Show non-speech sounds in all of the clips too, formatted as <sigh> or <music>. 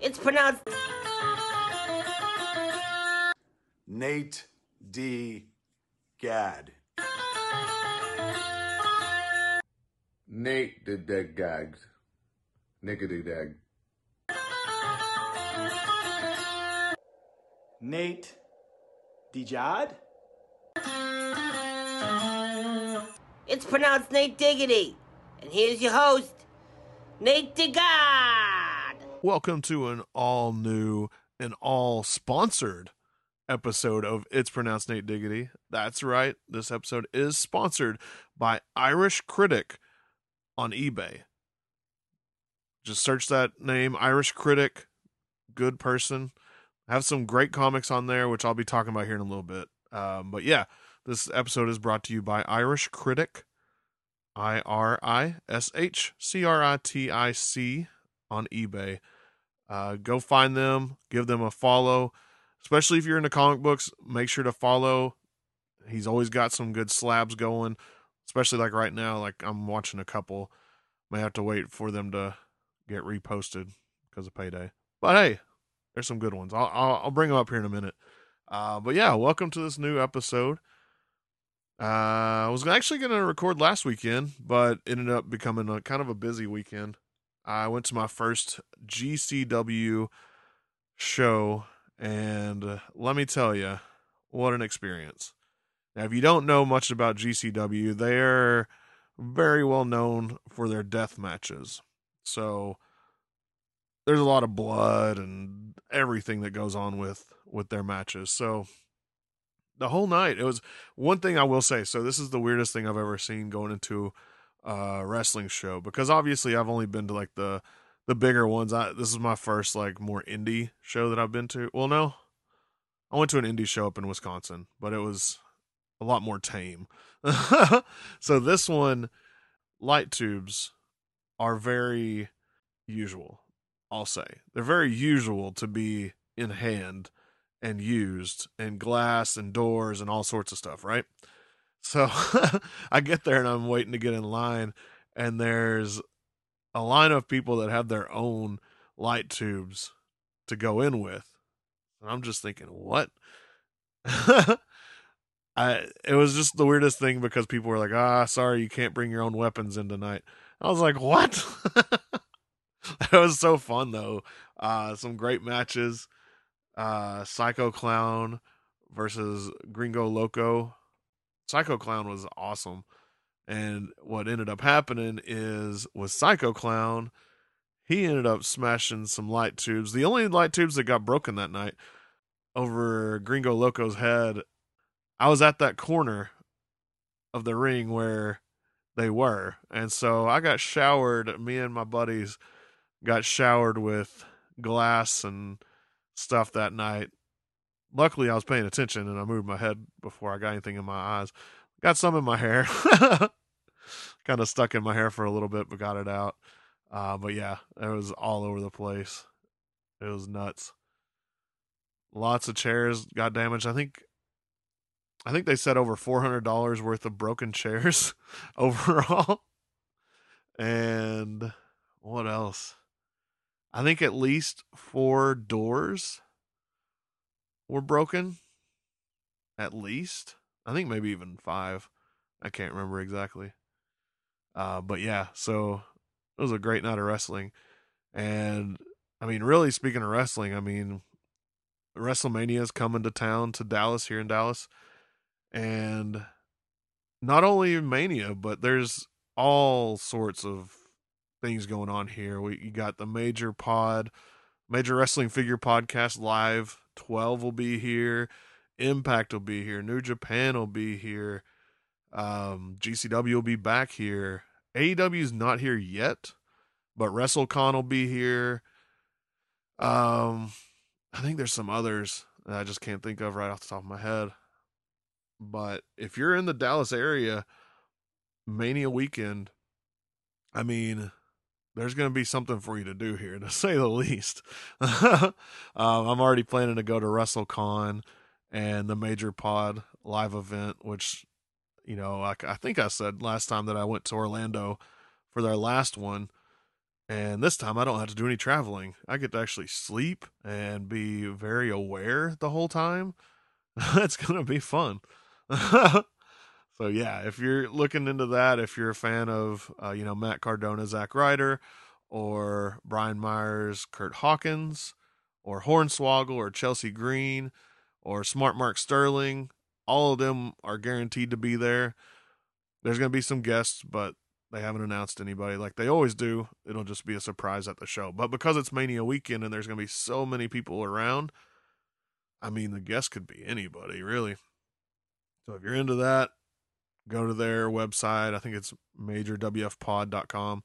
It's pronounced. Nate D. Gad. Nate the dead gags. Nickety dag. Nate Dijad? It's pronounced Nate Diggity. And here's your host, Nate DeGod. Welcome to an all new and all sponsored episode of It's Pronounced Nate Diggity. That's right, this episode is sponsored by Irish Critic on eBay. Just search that name, Irish Critic, good person. Have some great comics on there, which I'll be talking about here in a little bit. Um, but yeah, this episode is brought to you by Irish Critic, I R I S H C R I T I C on eBay. Uh, go find them, give them a follow, especially if you're into comic books. Make sure to follow. He's always got some good slabs going, especially like right now. Like I'm watching a couple, may have to wait for them to get reposted because of payday. But hey, there's some good ones. I'll I'll, I'll bring them up here in a minute. Uh, but yeah, welcome to this new episode. Uh, I was actually going to record last weekend, but ended up becoming a kind of a busy weekend. I went to my first GCW show, and uh, let me tell you, what an experience. Now, if you don't know much about GCW, they're very well known for their death matches. So there's a lot of blood and everything that goes on with with their matches. So the whole night, it was one thing I will say. So this is the weirdest thing I've ever seen going into a wrestling show because obviously I've only been to like the the bigger ones. I this is my first like more indie show that I've been to. Well, no. I went to an indie show up in Wisconsin, but it was a lot more tame. <laughs> so this one light tubes are very usual. I'll say. They're very usual to be in hand and used and glass and doors and all sorts of stuff, right? So <laughs> I get there and I'm waiting to get in line and there's a line of people that have their own light tubes to go in with. And I'm just thinking, what? <laughs> I it was just the weirdest thing because people were like, "Ah, sorry, you can't bring your own weapons in tonight." I was like, "What?" <laughs> that was so fun though. Uh some great matches. Uh Psycho Clown versus Gringo Loco. Psycho Clown was awesome. And what ended up happening is with Psycho Clown, he ended up smashing some light tubes. The only light tubes that got broken that night over Gringo Loco's head. I was at that corner of the ring where they were. And so I got showered, me and my buddies got showered with glass and stuff that night. Luckily, I was paying attention and I moved my head before I got anything in my eyes. Got some in my hair. <laughs> kind of stuck in my hair for a little bit, but got it out. Uh, but yeah, it was all over the place. It was nuts. Lots of chairs got damaged. I think I think they said over four hundred dollars worth of broken chairs <laughs> overall. And what else? I think at least four doors were broken. At least. I think maybe even five. I can't remember exactly. Uh, but yeah, so it was a great night of wrestling. And I mean, really speaking of wrestling, I mean, WrestleMania is coming to town to Dallas here in Dallas. And not only Mania, but there's all sorts of things going on here. We you got the major pod, major wrestling figure podcast live. Twelve will be here. Impact will be here. New Japan will be here. Um, GCW will be back here. AEW is not here yet, but WrestleCon will be here. Um, I think there's some others that I just can't think of right off the top of my head. But if you're in the Dallas area, Mania weekend, I mean, there's going to be something for you to do here, to <laughs> say the least. <laughs> um, I'm already planning to go to WrestleCon and the Major Pod live event, which, you know, like I think I said last time that I went to Orlando for their last one. And this time I don't have to do any traveling. I get to actually sleep and be very aware the whole time. <laughs> That's going to be fun. So yeah, if you're looking into that, if you're a fan of, uh, you know, Matt Cardona, Zach Ryder, or Brian Myers, Kurt Hawkins, or Hornswoggle, or Chelsea Green, or Smart Mark Sterling, all of them are guaranteed to be there. There's going to be some guests, but they haven't announced anybody like they always do. It'll just be a surprise at the show. But because it's Mania weekend and there's going to be so many people around, I mean, the guest could be anybody, really. So if you're into that, go to their website. I think it's majorwfpod.com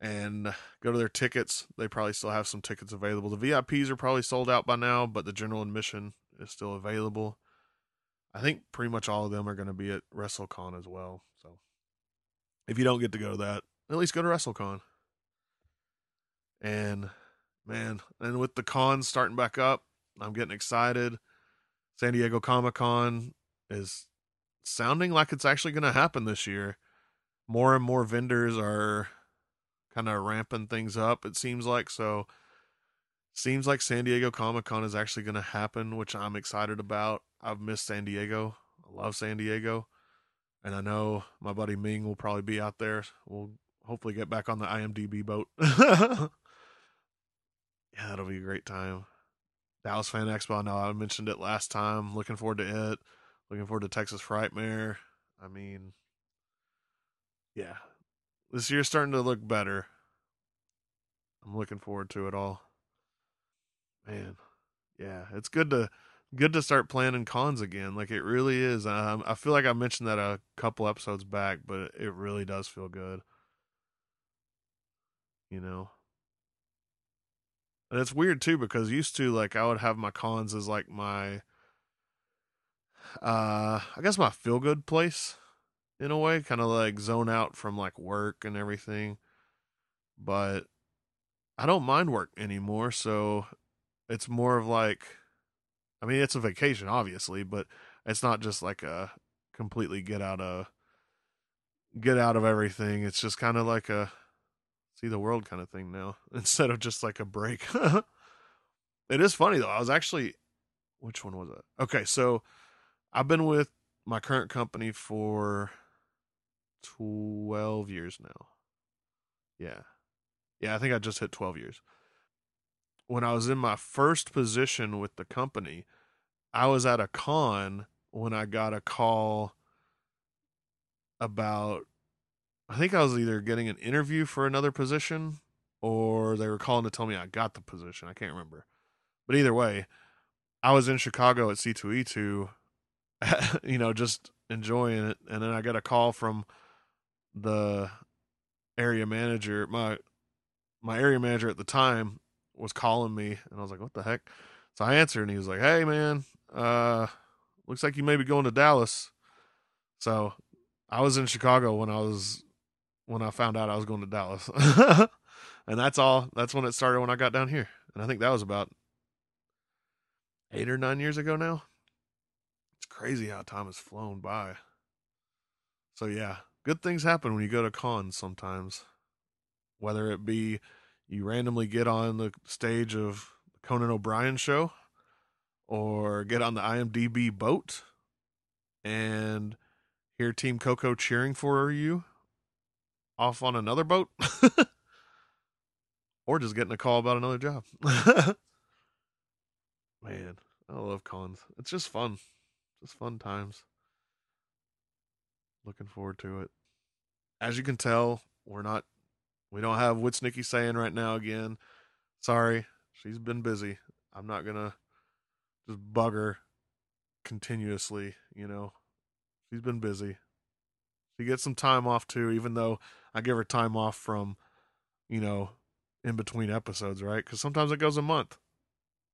and go to their tickets. They probably still have some tickets available. The VIPs are probably sold out by now, but the general admission is still available. I think pretty much all of them are going to be at WrestleCon as well. So if you don't get to go to that, at least go to WrestleCon. And man, and with the cons starting back up, I'm getting excited. San Diego Comic Con is sounding like it's actually going to happen this year. More and more vendors are kind of ramping things up, it seems like. So, seems like San Diego Comic Con is actually going to happen, which I'm excited about. I've missed San Diego. I love San Diego. And I know my buddy Ming will probably be out there. We'll hopefully get back on the IMDb boat. <laughs> yeah, that'll be a great time. Dallas Fan Expo. I know I mentioned it last time. Looking forward to it. Looking forward to Texas Frightmare. I mean, yeah, this year's starting to look better. I'm looking forward to it all. Man, yeah, it's good to good to start planning cons again. Like it really is. Um, I feel like I mentioned that a couple episodes back, but it really does feel good. You know. And it's weird too because used to like I would have my cons as like my uh I guess my feel good place in a way, kind of like zone out from like work and everything. But I don't mind work anymore, so it's more of like I mean, it's a vacation obviously, but it's not just like a completely get out of get out of everything. It's just kind of like a see the world kind of thing now <laughs> instead of just like a break. <laughs> it is funny though. I was actually which one was it? Okay, so I've been with my current company for 12 years now. Yeah. Yeah, I think I just hit 12 years. When I was in my first position with the company, I was at a con when I got a call about I think I was either getting an interview for another position or they were calling to tell me I got the position. I can't remember. But either way, I was in Chicago at C2E2, <laughs> you know, just enjoying it. And then I got a call from the area manager. My my area manager at the time was calling me and I was like, What the heck? So I answered and he was like, Hey man, uh looks like you may be going to Dallas. So I was in Chicago when I was when I found out I was going to Dallas. <laughs> and that's all that's when it started when I got down here. And I think that was about eight or nine years ago now. Crazy how time has flown by. So yeah, good things happen when you go to cons sometimes. Whether it be you randomly get on the stage of Conan O'Brien show or get on the IMDb boat and hear Team Coco cheering for you off on another boat <laughs> or just getting a call about another job. <laughs> Man, I love cons. It's just fun. Just fun times. Looking forward to it. As you can tell, we're not we don't have what's Nikki saying right now again. Sorry. She's been busy. I'm not gonna just bug her continuously, you know. She's been busy. She gets some time off too, even though I give her time off from, you know, in between episodes, right? Because sometimes it goes a month.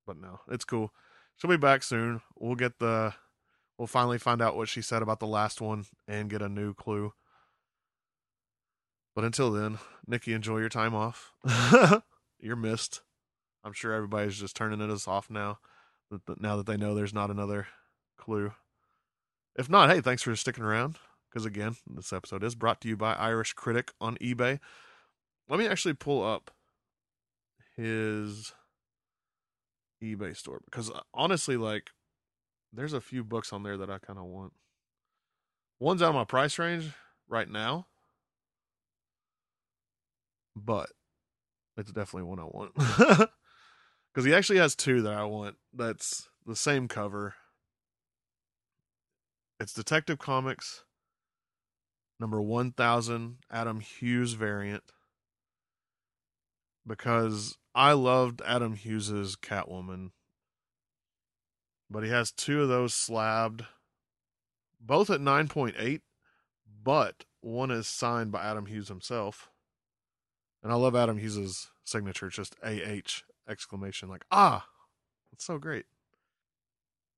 But no, it's cool. She'll be back soon. We'll get the, we'll finally find out what she said about the last one and get a new clue. But until then, Nikki, enjoy your time off. <laughs> You're missed. I'm sure everybody's just turning it us off now. Now that they know there's not another clue. If not, hey, thanks for sticking around. Because again, this episode is brought to you by Irish Critic on eBay. let me actually pull up his eBay store because uh, honestly, like, there's a few books on there that I kind of want. One's out of my price range right now, but it's definitely one I want <laughs> because he actually has two that I want. That's the same cover. It's Detective Comics number 1000 Adam Hughes variant because I loved Adam Hughes's Catwoman. But he has two of those slabbed both at 9.8, but one is signed by Adam Hughes himself. And I love Adam Hughes's signature, just AH exclamation like ah. It's so great.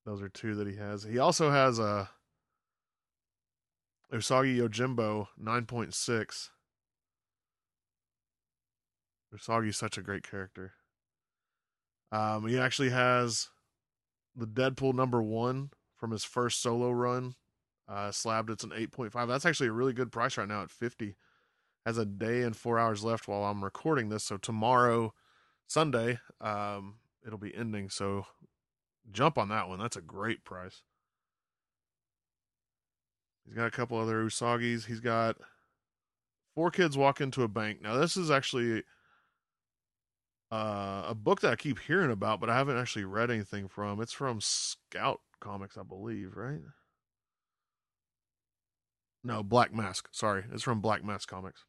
Those are two that he has. He also has a Usagi Yojimbo 9.6. Usagi's such a great character. Um, he actually has the Deadpool number one from his first solo run. Uh, slabbed it's an 8.5. That's actually a really good price right now at 50. Has a day and four hours left while I'm recording this. So tomorrow, Sunday, um, it'll be ending. So jump on that one. That's a great price. He's got a couple other Usagis. He's got four kids walk into a bank. Now this is actually uh, a book that I keep hearing about, but I haven't actually read anything from. It's from Scout Comics, I believe, right? No, Black Mask. Sorry, it's from Black Mask Comics.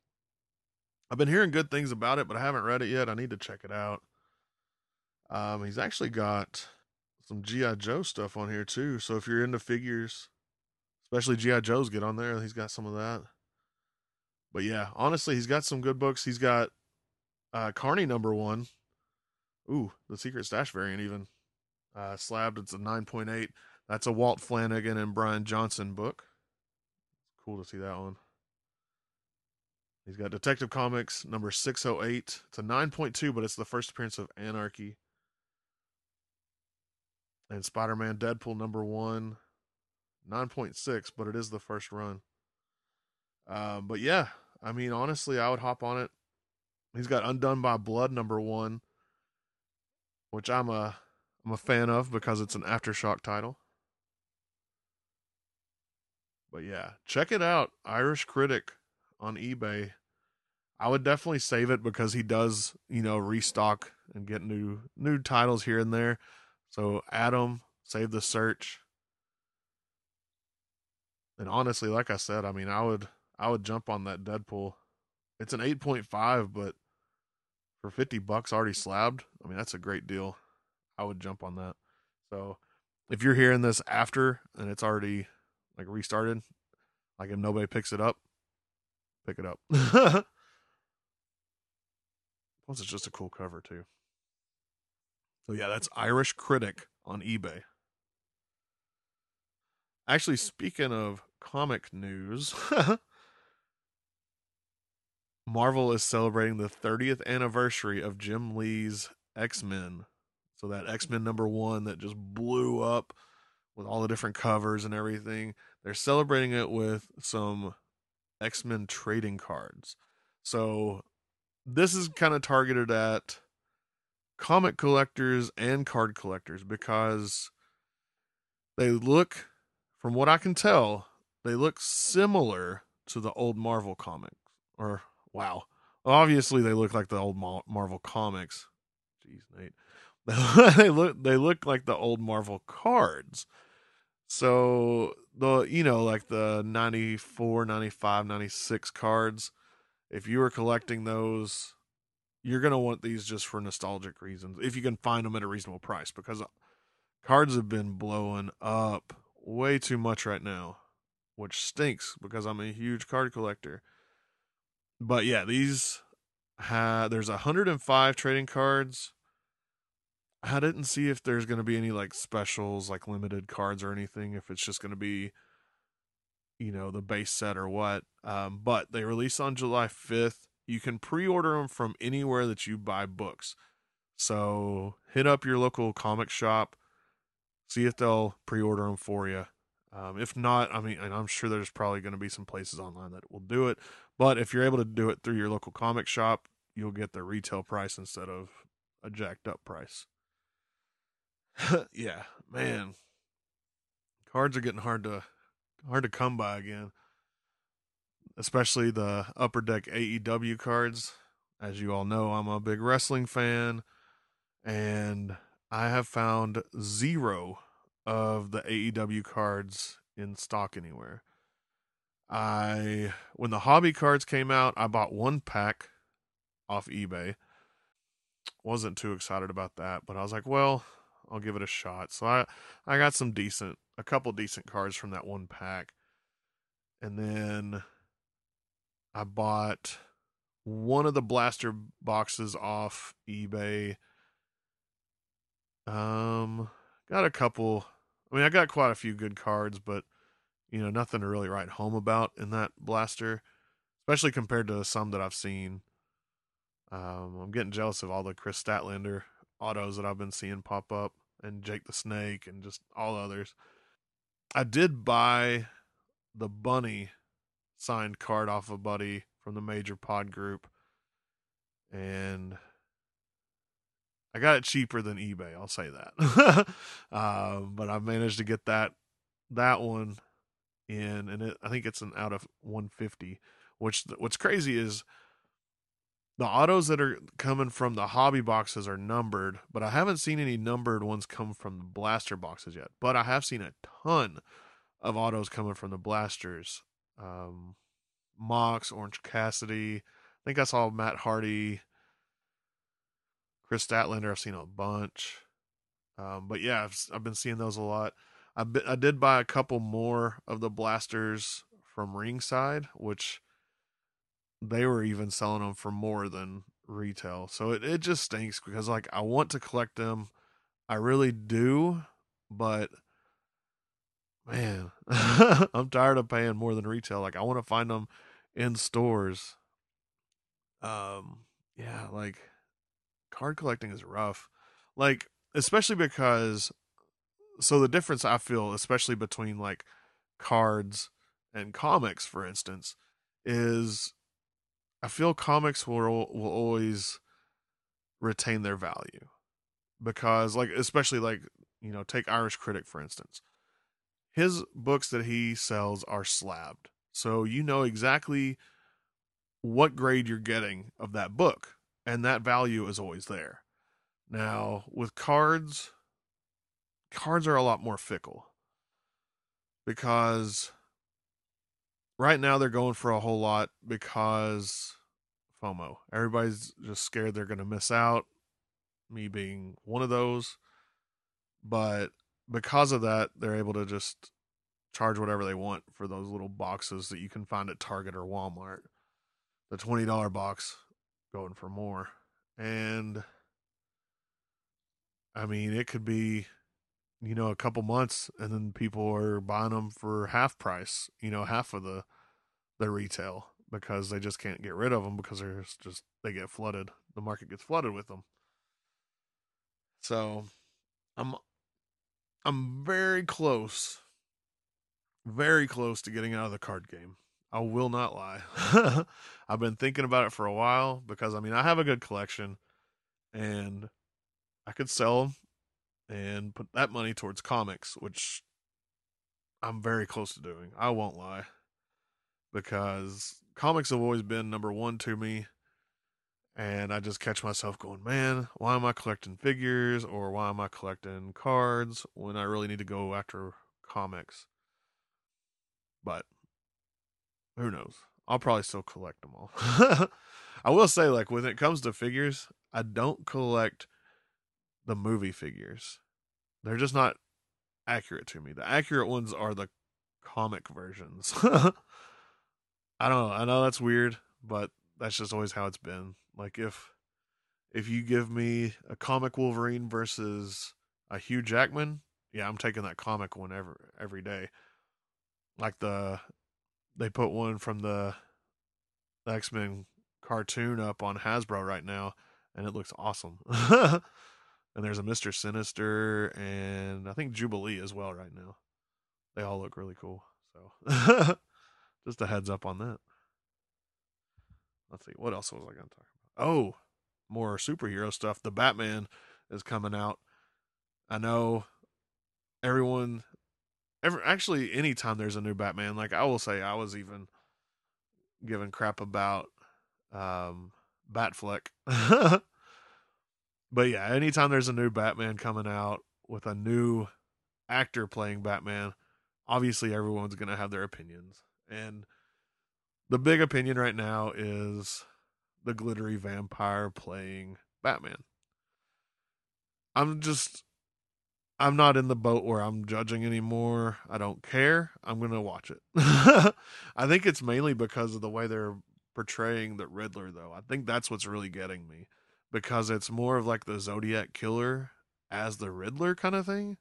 I've been hearing good things about it, but I haven't read it yet. I need to check it out. Um, he's actually got some GI Joe stuff on here too. So if you're into figures, especially GI Joes, get on there. He's got some of that. But yeah, honestly, he's got some good books. He's got uh, Karney number one. Ooh, the Secret Stash variant even. Uh, slabbed, it's a 9.8. That's a Walt Flanagan and Bryan Johnson book. It's cool to see that one. He's got Detective Comics number 608. It's a 9.2, but it's the first appearance of Anarchy. And Spider Man Deadpool number one, 9.6, but it is the first run. Um, but yeah, I mean, honestly, I would hop on it. He's got Undone by Blood number one, which I'm a I'm a fan of because it's an aftershock title. But yeah, check it out. Irish Critic on eBay. I would definitely save it because he does, you know, restock and get new new titles here and there. So Adam, save the search. And honestly, like I said, I mean, I would I would jump on that Deadpool. It's an 8.5, but for 50 bucks already slabbed, I mean, that's a great deal. I would jump on that. So if you're hearing this after and it's already like restarted, like if nobody picks it up, pick it up. <laughs> Plus, it's just a cool cover too. So yeah, that's Irish Critic on eBay. Actually, speaking of comic news, <laughs> Marvel is celebrating the 30th anniversary of Jim Lee's X Men. So that X Men number one that just blew up with all the different covers and everything. They're celebrating it with some X Men trading cards. So this is kind of targeted at comic collectors and card collectors because they look, from what I can tell, they look similar to the old Marvel comics. Or, wow. Obviously, they look like the old Marvel comics. Jeez, Nate. <laughs> they look they look like the old Marvel cards. So the you know like the 94, 95, 96 cards, if you were collecting those, you're going to want these just for nostalgic reasons if you can find them at a reasonable price because uh, cards have been blowing up way too much right now, which stinks because I'm a huge card collector. But yeah, these had there's 105 trading cards I didn't see if there's going to be any like specials, like limited cards or anything. If it's just going to be, you know, the base set or what. Um, but they release on July 5th. You can pre-order them from anywhere that you buy books. So hit up your local comic shop, see if they'll pre-order them for you. Um, if not, I mean, and I'm sure there's probably going to be some places online that will do it. But if you're able to do it through your local comic shop, you'll get the retail price instead of a jacked up price. <laughs> yeah, man. Cards are getting hard to hard to come by again. Especially the upper deck AEW cards. As you all know, I'm a big wrestling fan and I have found zero of the AEW cards in stock anywhere. I when the hobby cards came out, I bought one pack off eBay. Wasn't too excited about that, but I was like, well, I'll give it a shot. So I I got some decent a couple decent cards from that one pack. And then I bought one of the blaster boxes off eBay. Um got a couple I mean I got quite a few good cards, but you know, nothing to really write home about in that blaster, especially compared to some that I've seen. Um, I'm getting jealous of all the Kris Statlander autos that I've been seeing pop up, and Jake the Snake, and just all others. I did buy the Bunny signed card off a buddy from the Major Pod Group, and I got it cheaper than eBay. I'll say that, <laughs> um, but I managed to get that that one in, and it, I think it's an out of 150. Which what's crazy is the autos that are coming from the hobby boxes are numbered, but I haven't seen any numbered ones come from the blaster boxes yet. But I have seen a ton of autos coming from the blasters. Um, Mox, Orange Cassidy. I think I saw Matt Hardy, Kris Statlander. I've seen a bunch. Um, but yeah, I've, I've been seeing those a lot. I, I did buy a couple more of the blasters from Ringside, which they were even selling them for more than retail. So it, it just stinks because like I want to collect them. I really do, but man, <laughs> I'm tired of paying more than retail. Like I want to find them in stores. Um yeah, like card collecting is rough. Like especially because so the difference I feel, especially between like cards and comics, for instance, is I feel comics will will always retain their value because, like, especially like you know, take Irish Critic for instance. His books that he sells are slabbed, so you know exactly what grade you're getting of that book, and that value is always there. Now, with cards, cards are a lot more fickle because right now they're going for a whole lot because FOMO. Everybody's just scared they're going to miss out, me being one of those. But because of that, they're able to just charge whatever they want for those little boxes that you can find at Target or Walmart. The $20 box going for more. And I mean, it could be you know, a couple months and then people are buying them for half price, you know, half of the the retail because they just can't get rid of them because there's just they get flooded. The market gets flooded with them. So, I'm I'm very close very close to getting out of the card game. I will not lie. <laughs> I've been thinking about it for a while because I mean, I have a good collection and I could sell them and put that money towards comics, which I'm very close to doing. I won't lie. Because comics have always been number one to me. And I just catch myself going, man, why am I collecting figures or why am I collecting cards when I really need to go after comics? But who knows? I'll probably still collect them all. <laughs> I will say, like, when it comes to figures, I don't collect the movie figures. They're just not accurate to me. The accurate ones are the comic versions. <laughs> I don't know. I know that's weird, but that's just always how it's been. Like if if you give me a comic Wolverine versus a Hugh Jackman, yeah, I'm taking that comic one every every day. Like the they put one from the, the X Men cartoon up on Hasbro right now, and it looks awesome. <laughs> and there's a Mister Sinister, and I think Jubilee as well right now. They all look really cool. So, <laughs> just a heads up on that. Let's see, what else was I going to talk about? oh, more superhero stuff. The Batman is coming out. I know everyone actually anytime there's a new Batman, like I will say I was even giving crap about um Batfleck. <laughs> but yeah, anytime there's a new Batman coming out with a new actor playing Batman, obviously everyone's going to have their opinions. And the big opinion right now is the glittery vampire playing Batman. I'm just I'm not in the boat where I'm judging anymore. I don't care. I'm going to watch it. <laughs> I think it's mainly because of the way they're portraying the Riddler though. I think that's what's really getting me because it's more of like the Zodiac killer as the Riddler kind of thing.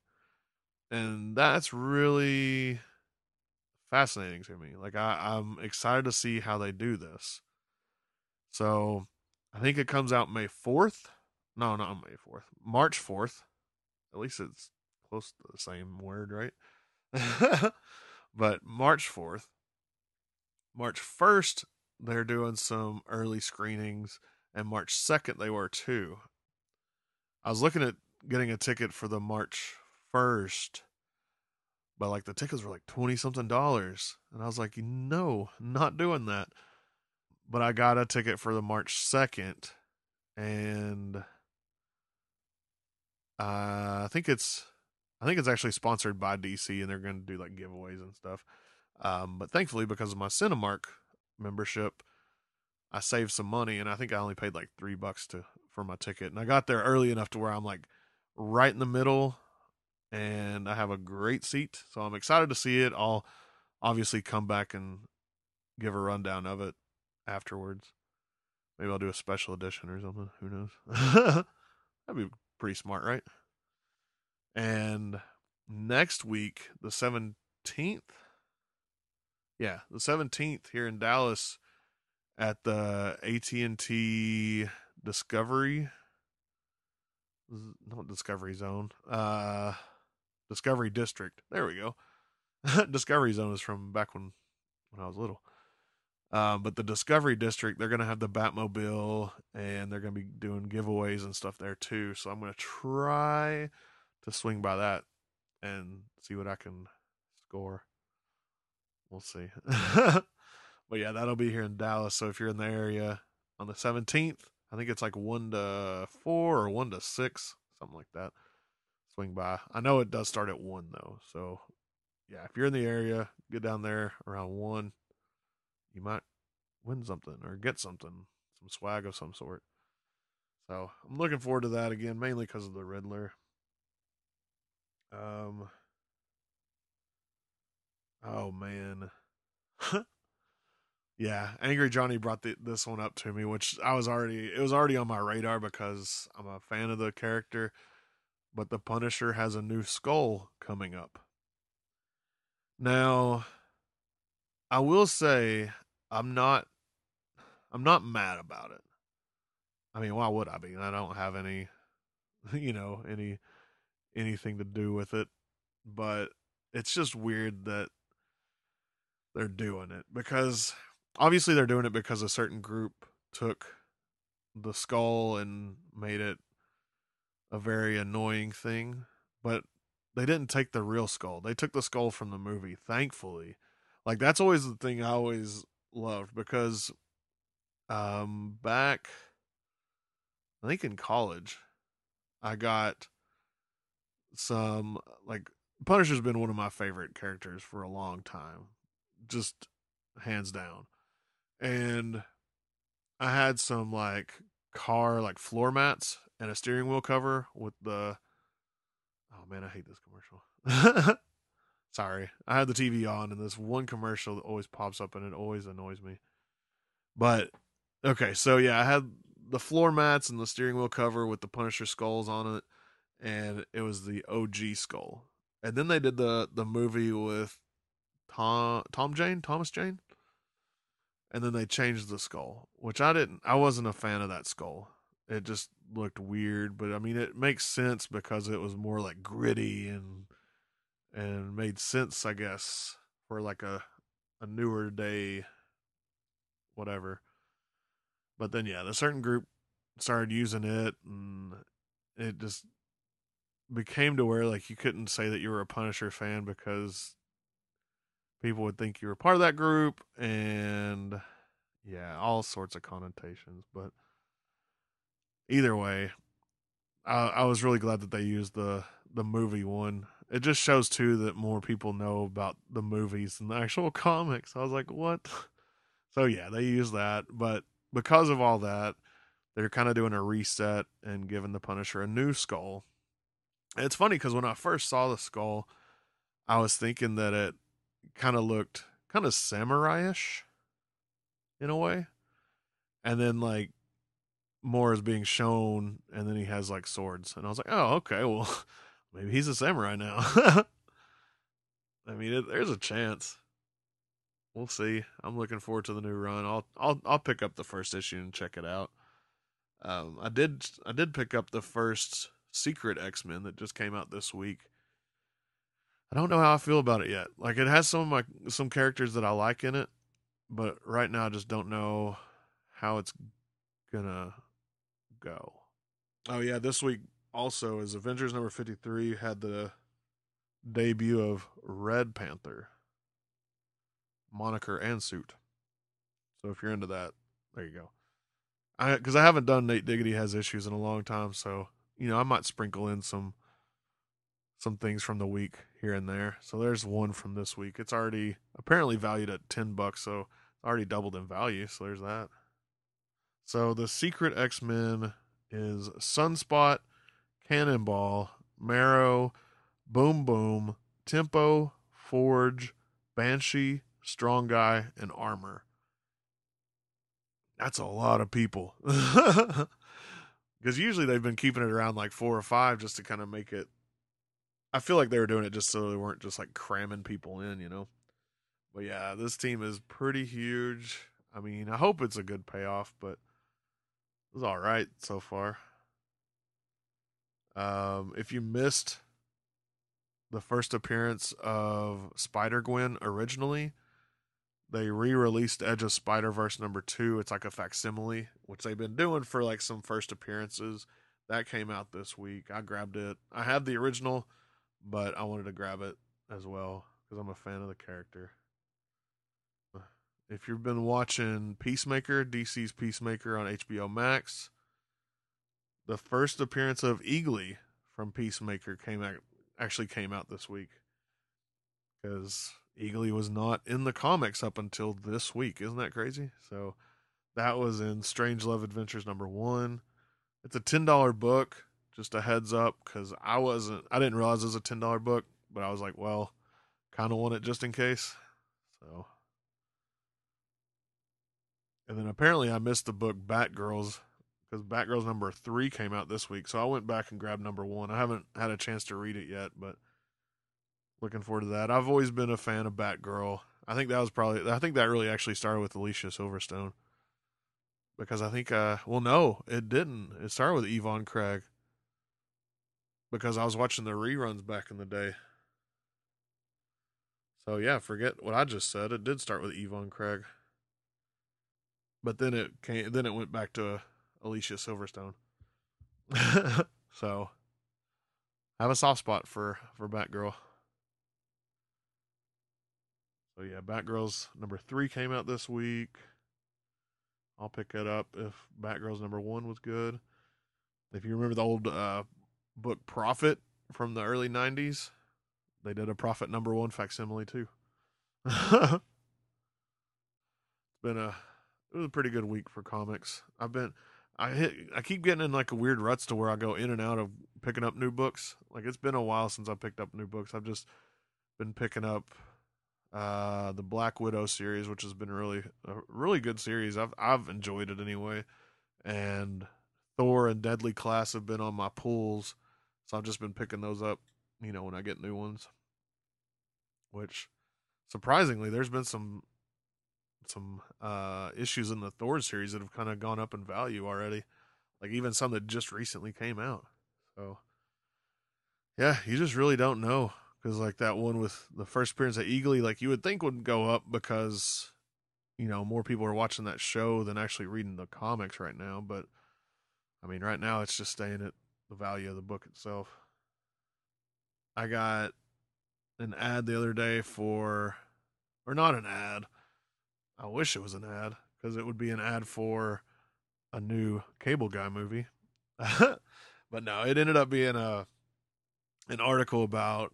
And that's really fascinating to me. Like I, I'm excited to see how they do this. So I think it comes out May 4th. No, not May 4th. March 4th. At least it's close to the same word, right? <laughs> but March 4th. March 1st, they're doing some early screenings. And March 2nd, they were too. I was looking at getting a ticket for the March 1st but like the tickets were like 20 something dollars and i was like no not doing that but i got a ticket for the march 2nd and uh, i think it's i think it's actually sponsored by dc and they're going to do like giveaways and stuff um, but thankfully because of my cinemark membership i saved some money and i think i only paid like three bucks to for my ticket and i got there early enough to where i'm like right in the middle and I have a great seat. So I'm excited to see it. I'll obviously come back and give a rundown of it afterwards. Maybe I'll do a special edition or something. Who knows? <laughs> That'd be pretty smart, right? And next week, the 17th. Yeah, the 17th here in Dallas at the AT&T Discovery not Discovery Zone. Uh Discovery District. There we go. <laughs> Discovery Zone is from back when when I was little. Um, but the Discovery District, they're gonna have the Batmobile, and they're gonna be doing giveaways and stuff there too. So I'm gonna try to swing by that and see what I can score. We'll see. <laughs> but yeah, that'll be here in Dallas. So if you're in the area on the 17th, I think it's like one to four or one to six, something like that swing by. I know it does start at one though, so yeah, if you're in the area, get down there around one. You might win something or get something, some swag of some sort. So I'm looking forward to that again, mainly because of the Riddler. Um. Oh man. <laughs> yeah, Angry Johnny brought the, this one up to me, which I was already it was already on my radar because I'm a fan of the character but the Punisher has a new skull coming up. Now, I will say I'm not I'm not mad about it. I mean, why would I be? I don't have any <laughs> you know, any anything to do with it, but it's just weird that they're doing it because obviously they're doing it because a certain group took the skull and made it a very annoying thing, but they didn't take the real skull. They took the skull from the movie, thankfully. Like that's always the thing I always loved because um back I think in college I got some like Punisher's been one of my favorite characters for a long time. Just hands down. And I had some like car like floor mats and a steering wheel cover with the oh man i hate this commercial <laughs> sorry. I had the tv on and this one commercial that always pops up and it always annoys me. But okay so yeah i had the floor mats and the steering wheel cover with the punisher skulls on it and it was the og skull. And then they did the the movie with tom tom jane? Thomas jane? And then they changed the skull which i didn't i wasn't a fan of that skull. It just looked weird, but I mean it makes sense because it was more like gritty and and made sense, I guess, for like a a newer day whatever. But then yeah, the certain group started using it and it just became to where like you couldn't say that you were a Punisher fan because people would think you were part of that group and yeah, all sorts of connotations. But either way, I, I was really glad that they used the the movie one. It just shows too that more people know about the movies than the actual <laughs> comics. I was like, what? <laughs> So yeah, they use that, but because of all that, they're kind of doing a reset and giving the Punisher a new skull. It's funny because when I first saw the skull, I was thinking that it kind of looked kind of samurai-ish in a way, and then like more is being shown, and then he has like swords, and I was like, oh okay, well <laughs> maybe he's a samurai now. <laughs> I mean, it, there's a chance. We'll see. I'm looking forward to the new run. I'll I'll I'll pick up the first issue and check it out. Um, I did I did pick up the first Secret X Men that just came out this week. I don't know how I feel about it yet. Like it has some of my some characters that I like in it, but right now I just don't know how it's gonna go. Oh yeah, this week also is Avengers number 53 had the debut of Red Panther moniker and suit. So if you're into that, there you go. I because I haven't done Nate Diggity has issues in a long time, so you know I might sprinkle in some some things from the week here and there. So there's one from this week. It's already apparently valued at ten bucks, so already doubled in value. So there's that. So the secret X Men is Sunspot, Cannonball, Marrow, Boom Boom, Tempo, Forge, Banshee, Strong Guy, and Armor. That's a lot of people. <laughs> Because usually they've been keeping it around like four or five just to kind of make it. I feel like they were doing it just so they weren't just like cramming people in, you know? But yeah, this team is pretty huge. I mean, I hope it's a good payoff, but it's all right so far. Um, if you missed the first appearance of Spider Gwen originally, they re-released Edge of Spider Verse number two. It's like a facsimile, which they've been doing for like some first appearances. That came out this week. I grabbed it. I have the original, but I wanted to grab it as well because I'm a fan of the character. If you've been watching Peacemaker, DC's Peacemaker on HBO Max, the first appearance of Eagly from Peacemaker came out actually came out this week because Eagly was not in the comics up until this week. Isn't that crazy? So that was in Strange Love Adventures number one. It's a ten dollar book. Just a heads up, because I wasn't, I didn't realize it was a ten dollar book, but I was like, well, kind of want it just in case. So, and then apparently I missed the book Batgirls because Batgirls number three came out this week, so I went back and grabbed number one. I haven't had a chance to read it yet, but looking forward to that. I've always been a fan of Batgirl. I think that was probably I think that really actually started with Alicia Silverstone. Because I think uh well no, it didn't. It started with Yvonne Craig. Because I was watching the reruns back in the day. So yeah, forget what I just said. It did start with Yvonne Craig. But then it came then it went back to Alicia Silverstone. <laughs> so I have a soft spot for for Batgirl. So yeah, Batgirls number three came out this week. I'll pick it up if Batgirls number one was good. If you remember the old uh, book Prophet from the early '90s, they did a Prophet number one facsimile too. <laughs> it's been a it was a pretty good week for comics. I've been I hit I keep getting in like a weird ruts to where I go in and out of picking up new books. Like it's been a while since I picked up new books. I've just been picking up uh, the Black Widow series, which has been really a really good series. I've I've enjoyed it anyway, and Thor and Deadly Class have been on my pulls, so I've just been picking those up. You know, when I get new ones, which surprisingly, there's been some some uh issues in the Thor series that have kind of gone up in value already. Like even some that just recently came out. So yeah, you just really don't know because like that one with the first appearance of Eagly, like you would think would go up because you know more people are watching that show than actually reading the comics right now. But I mean, right now it's just staying at the value of the book itself. I got an ad the other day for, or not an ad. I wish it was an ad because it would be an ad for a new Cable Guy movie. <laughs> but no, it ended up being a an article about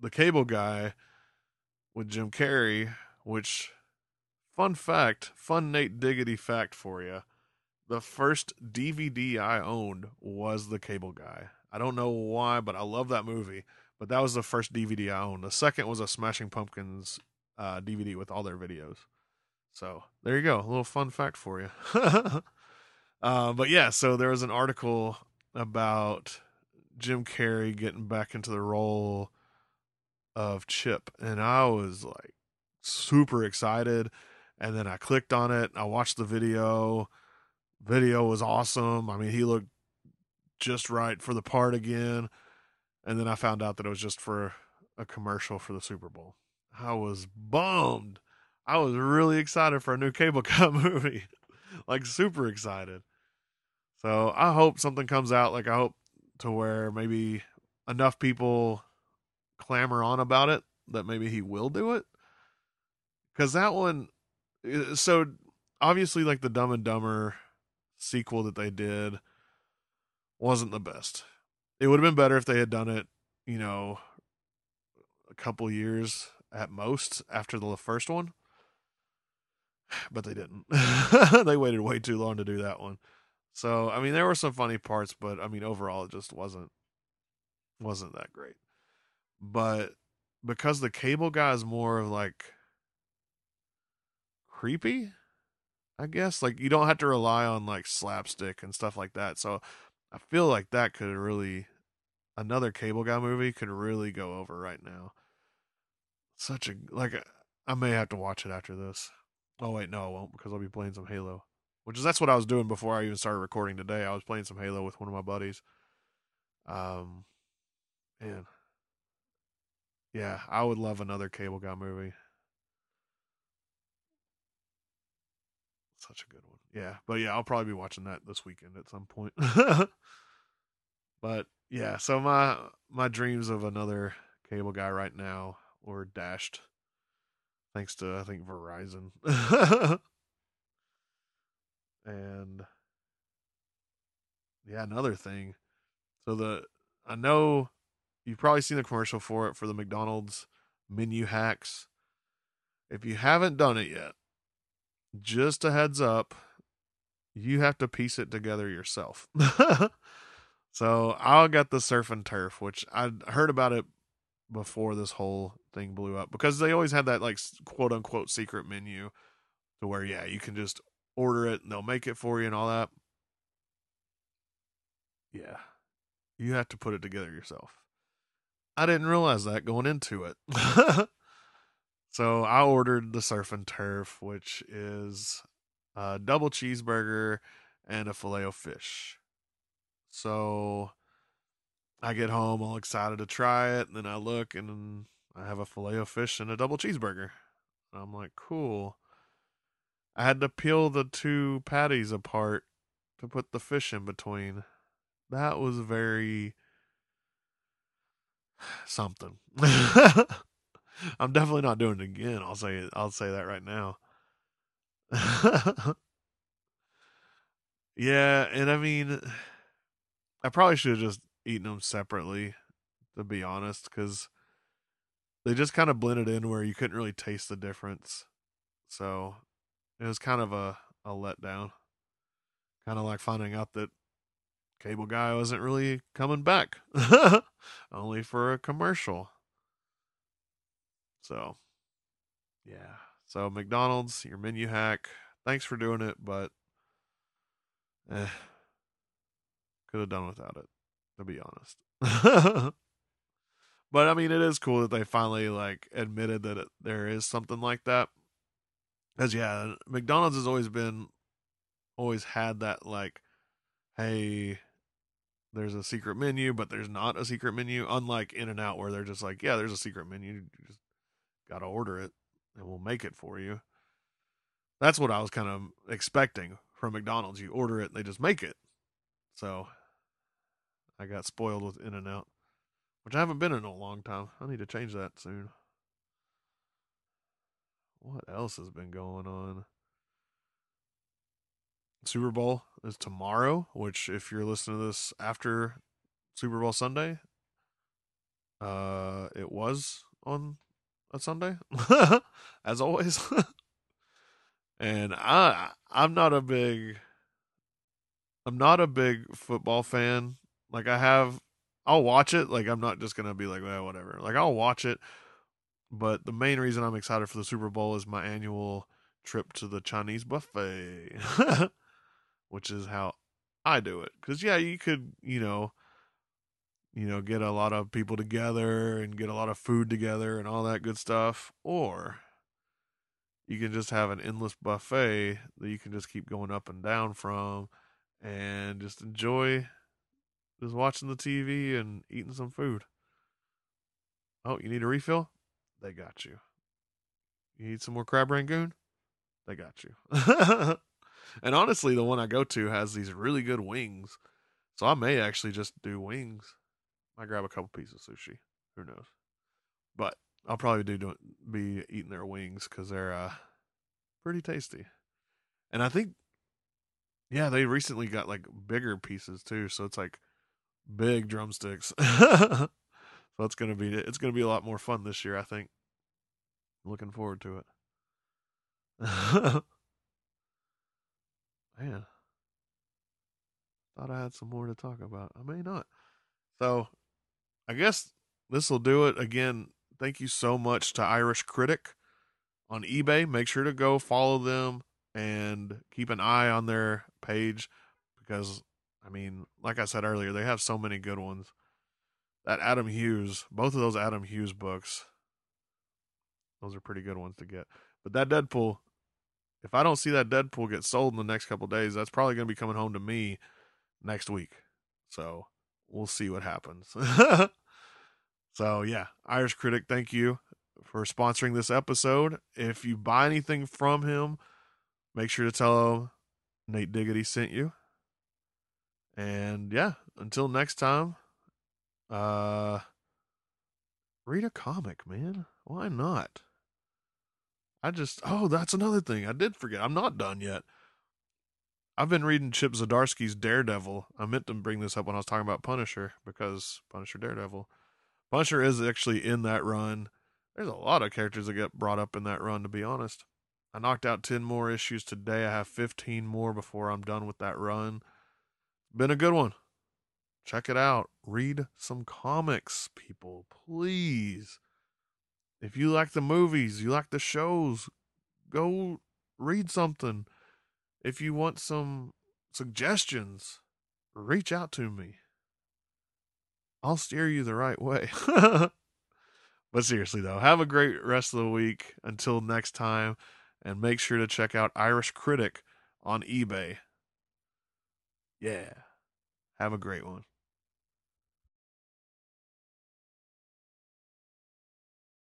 the Cable Guy with Jim Carrey, which fun fact, fun Nate Diggity fact for you. The first DVD I owned was The Cable Guy. I don't know why, but I love that movie. But that was the first DVD I owned. The second was a Smashing Pumpkins uh, DVD with all their videos. So there you go, a little fun fact for you. <laughs> uh, but yeah, so there was an article about Jim Carrey getting back into the role of Chip, and I was like super excited. And then I clicked on it. I watched the video. Video was awesome. I mean, he looked just right for the part again. And then I found out that it was just for a commercial for the Super Bowl. I was bummed. I was really excited for a new Cable <laughs> Cut movie. like super excited. So I hope something comes out. Like I hope to where maybe enough people clamor on about it that maybe he will do it. Cause that one so obviously like the Dumb and Dumber sequel that they did wasn't the best. It would have been better if they had done it, you know, a couple years at most after the first one. But they didn't. <laughs> they waited way too long to do that one. So, I mean, there were some funny parts, but I mean, overall it just wasn't wasn't that great. But because the cable guy is more of like creepy, I guess. Like you don't have to rely on like slapstick and stuff like that. So I feel like that could really another cable guy movie could really go over right now. Such a like I may have to watch it after this. Oh wait, no, I won't because I'll be playing some Halo. Which is that's what I was doing before I even started recording today. I was playing some Halo with one of my buddies. Um man. Yeah, I would love another cable guy movie. Such a good one. Yeah, but yeah, I'll probably be watching that this weekend at some point. <laughs> but yeah, so my my dreams of another cable guy right now were dashed thanks to I think Verizon. <laughs> and yeah, another thing. So the I know you've probably seen the commercial for it for the McDonald's menu hacks. If you haven't done it yet, just a heads up, you have to piece it together yourself. <laughs> so I'll get the surf and turf, which I heard about it before this whole thing blew up because they always had that like quote unquote secret menu to where yeah you can just order it and they'll make it for you and all that. Yeah, you have to put it together yourself. I didn't realize that going into it. <laughs> So I ordered the surf and turf, which is a double cheeseburger and a filet of fish. So I get home all excited to try it, and then I look and I have a filet of fish and a double cheeseburger. And I'm like, cool. I had to peel the two patties apart to put the fish in between. That was very <sighs> something. <laughs> I'm definitely not doing it again. I'll say I'll say that right now. <laughs> yeah, and I mean, I probably should have just eaten them separately, to be honest, because they just kind of blended in where you couldn't really taste the difference. So it was kind of a a letdown. Kind of like finding out that Cable Guy wasn't really coming back, <laughs> only for a commercial. So, yeah. So McDonald's, your menu hack. Thanks for doing it, but eh, could have done without it, to be honest. <laughs> but I mean, it is cool that they finally like admitted that it, there is something like that. Cause yeah, McDonald's has always been, always had that like, hey, there's a secret menu, but there's not a secret menu. Unlike In-N-Out, where they're just like, yeah, there's a secret menu. You just got to order it and we'll make it for you. That's what I was kind of expecting from McDonald's. You order it and they just make it. So I got spoiled with In-N-Out, which I haven't been in a long time. I need to change that soon. What else has been going on? Super Bowl is tomorrow, which if you're listening to this after Super Bowl Sunday, uh it was on a Sunday, <laughs> as always. <laughs> and I I'm not a big I'm not a big football fan. Like I have I'll watch it. Like I'm not just gonna be like, well, whatever. Like I'll watch it. But the main reason I'm excited for the Super Bowl is my annual trip to the Chinese buffet. <laughs> which is how I do it. Cause yeah, you could, you know, you know, get a lot of people together and get a lot of food together and all that good stuff. Or you can just have an endless buffet that you can just keep going up and down from and just enjoy just watching the TV and eating some food. Oh, you need a refill? They got you. You need some more crab rangoon? They got you. <laughs> and honestly, the one I go to has these really good wings. So I may actually just do wings. I grab a couple pieces of sushi. Who knows? But I'll probably do be eating their wings because they're uh, pretty tasty. And I think, yeah, they recently got like bigger pieces too. So it's like big drumsticks. <laughs> so it's gonna be it's gonna be a lot more fun this year. I think. Looking forward to it. <laughs> Man, thought I had some more to talk about. I may not. So, I guess this will do it. Again, thank you so much to Irish Critic on eBay. Make sure to go follow them and keep an eye on their page because, I mean, like I said earlier, they have so many good ones. That Adam Hughes, both of those Adam Hughes books, those are pretty good ones to get. But that Deadpool, if I don't see that Deadpool get sold in the next couple days, that's probably going to be coming home to me next week. So we'll see what happens. <laughs> so yeah, Irish Critic, thank you for sponsoring this episode. If you buy anything from him, make sure to tell him Nate Diggity sent you. And yeah, until next time, uh read a comic, man. Why not? I just oh, that's another thing. I did forget. I'm not done yet. I've been reading Chip Zdarsky's Daredevil. I meant to bring this up when I was talking about Punisher because Punisher Daredevil. Punisher is actually in that run. There's a lot of characters that get brought up in that run, to be honest. I knocked out 10 more issues today. I have 15 more before I'm done with that run. Been a good one. Check it out. Read some comics, people, please. If you like the movies, you like the shows, go read something. If you want some suggestions, reach out to me. I'll steer you the right way. <laughs> but seriously, though, have a great rest of the week. Until next time, and make sure to check out Irish Critic on eBay. Yeah. Have a great one.